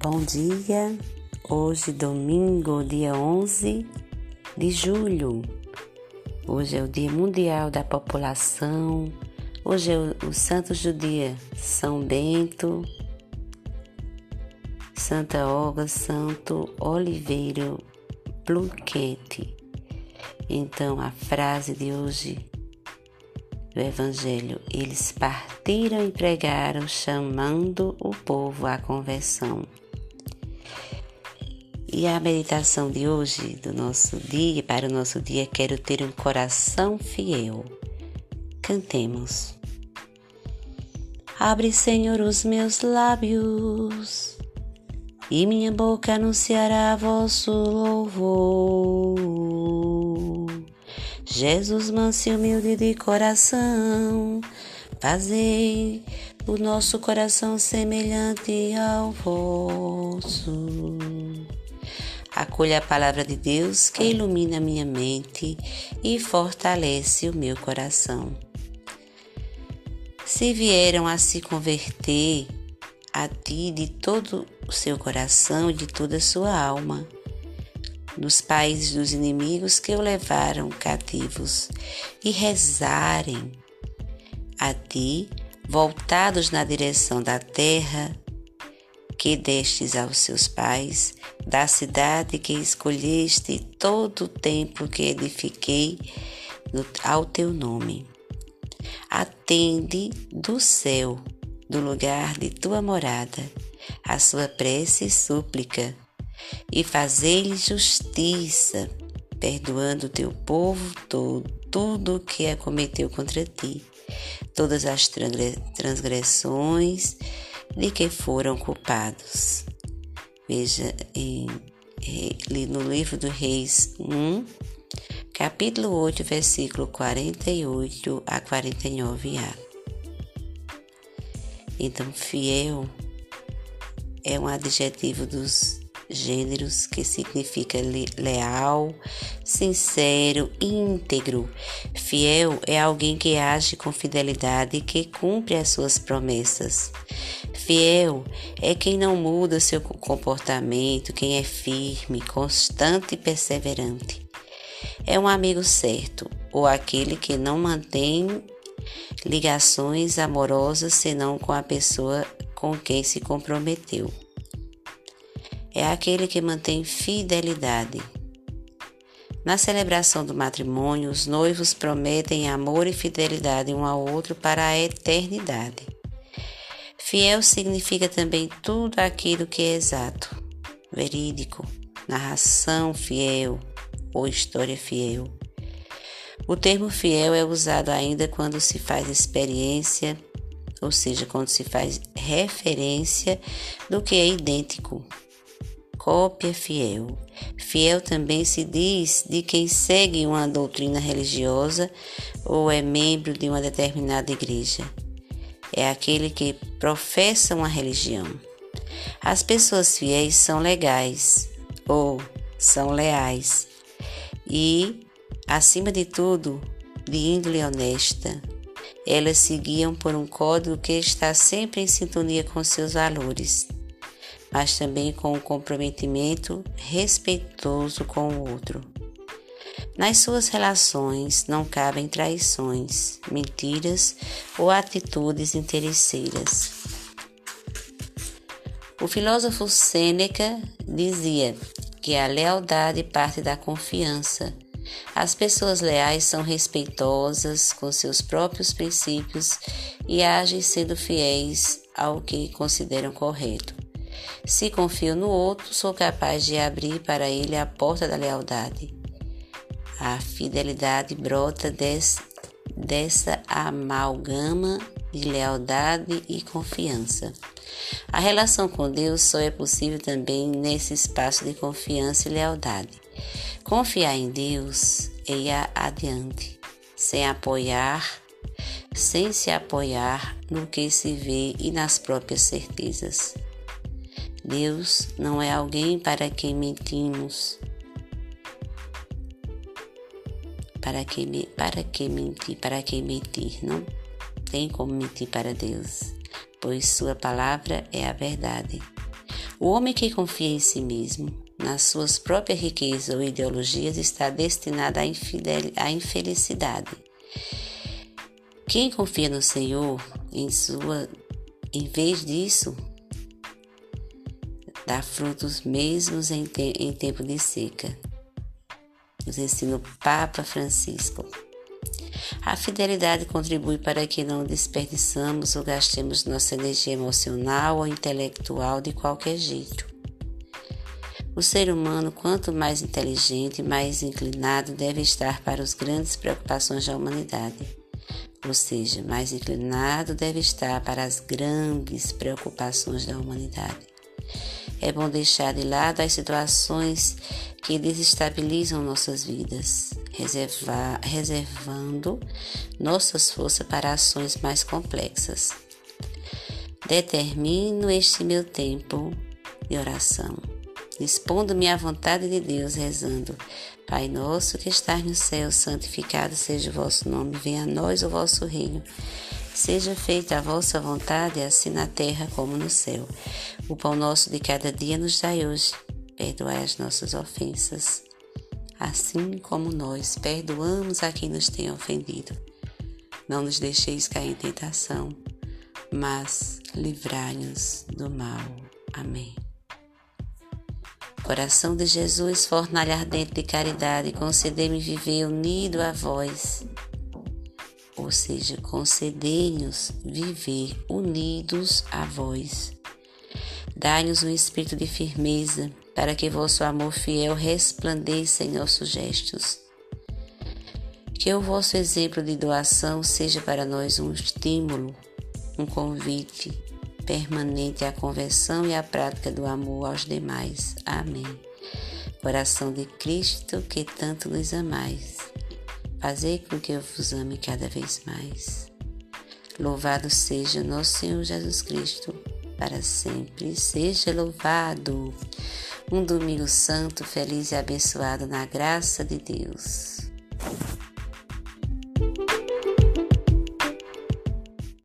Bom dia, hoje domingo, dia 11 de julho. Hoje é o Dia Mundial da População. Hoje é o, Santos do Dia São Bento, Santa Olga, Santo Oliveiro Bluquete. Então, a frase de hoje do Evangelho, eles partiram e pregaram, chamando o povo à conversão. E a meditação de hoje, do nosso dia, para o nosso dia, quero ter um coração fiel. Cantemos. Abre, Senhor, os meus lábios, e minha boca anunciará vosso louvor. Jesus manso e humilde de coração, fazei o nosso coração semelhante ao vosso. Acolha a palavra de Deus que ilumina minha mente e fortalece o meu coração. Se vieram a se converter a ti de todo o seu coração e de toda a sua alma, nos países dos inimigos que o levaram cativos e rezarem a ti, voltados na direção da terra que destes aos seus pais, da cidade que escolheste, todo o templo que edifiquei ao teu nome. Atende do céu, do lugar de tua morada, a sua prece e súplica e fazei-lhe justiça, perdoando o teu povo todo, tudo o que acometeu contra ti, todas as transgressões de que foram culpados. Veja em, no livro do Reis 1, capítulo 8, versículo 48 a 49a. Então, fiel é um adjetivo dos gêneros, que significa leal, sincero, íntegro. Fiel é alguém que age com fidelidade e que cumpre as suas promessas. Fiel é quem não muda seu comportamento, quem é firme, constante e perseverante. É um amigo certo, ou aquele que não mantém ligações amorosas senão com a pessoa com quem se comprometeu é aquele que mantém fidelidade. Na celebração do matrimônio, os noivos prometem amor e fidelidade um ao outro para a eternidade. Fiel significa também tudo aquilo que é exato, verídico, narração fiel ou história fiel. O termo fiel é usado ainda quando se faz experiência, ou seja, quando se faz referência do que é idêntico, cópia fiel. Fiel também se diz de quem segue uma doutrina religiosa ou é membro de uma determinada igreja. É aquele que professa uma religião. As pessoas fiéis são legais ou são leais e, acima de tudo, de índole honesta. Elas se guiam por um código que está sempre em sintonia com seus valores mas também com um comprometimento respeitoso com o outro. Nas suas relações não cabem traições, mentiras ou atitudes interesseiras. O filósofo Sêneca dizia que a lealdade parte da confiança. As pessoas leais são respeitosas com seus próprios princípios e agem sendo fiéis ao que consideram correto. Se confio no outro, sou capaz de abrir para ele a porta da lealdade. A fidelidade brota desse, dessa amalgama de lealdade e confiança. A relação com Deus só é possível também nesse espaço de confiança e lealdade. Confiar em Deus é ir adiante, sem apoiar, sem se apoiar no que se vê e nas próprias certezas. Deus não é alguém para quem mentimos. Para que, para que mentir? Para que mentir? Não tem como mentir para Deus, pois Sua palavra é a verdade. O homem que confia em si mesmo, nas suas próprias riquezas ou ideologias, está destinado à infelicidade. Quem confia no Senhor, em sua, em vez disso, dá frutos mesmos em, te, em tempo de seca. Nos ensina o Papa Francisco. A fidelidade contribui para que não desperdiçamos ou gastemos nossa energia emocional ou intelectual de qualquer jeito. O ser humano, quanto mais inteligente, mais inclinado deve estar para as grandes preocupações da humanidade. Ou seja, mais inclinado deve estar para as grandes preocupações da humanidade. É bom deixar de lado as situações que desestabilizam nossas vidas, reservar, reservando nossas forças para ações mais complexas. Determino este meu tempo de oração, dispondo-me à vontade de Deus, rezando: Pai nosso que estás no céu, santificado seja o vosso nome, venha a nós o vosso reino. Seja feita a vossa vontade, assim na terra como no céu. O pão nosso de cada dia nos dai hoje. Perdoai as nossas ofensas, assim como nós perdoamos a quem nos tem ofendido. Não nos deixeis cair em tentação, mas livrai-nos do mal. Amém. Coração de Jesus, fornalha ardente de caridade, concedei-me viver unido a vós ou seja, concedei-nos viver unidos a vós. Dai-nos um espírito de firmeza, para que vosso amor fiel resplandeça em nossos gestos. Que o vosso exemplo de doação seja para nós um estímulo, um convite permanente à conversão e à prática do amor aos demais. Amém. Coração de Cristo, que tanto nos amais Fazei com que eu vos ame cada vez mais. Louvado seja nosso Senhor Jesus Cristo, para sempre seja louvado. Um domingo santo, feliz e abençoado na graça de Deus.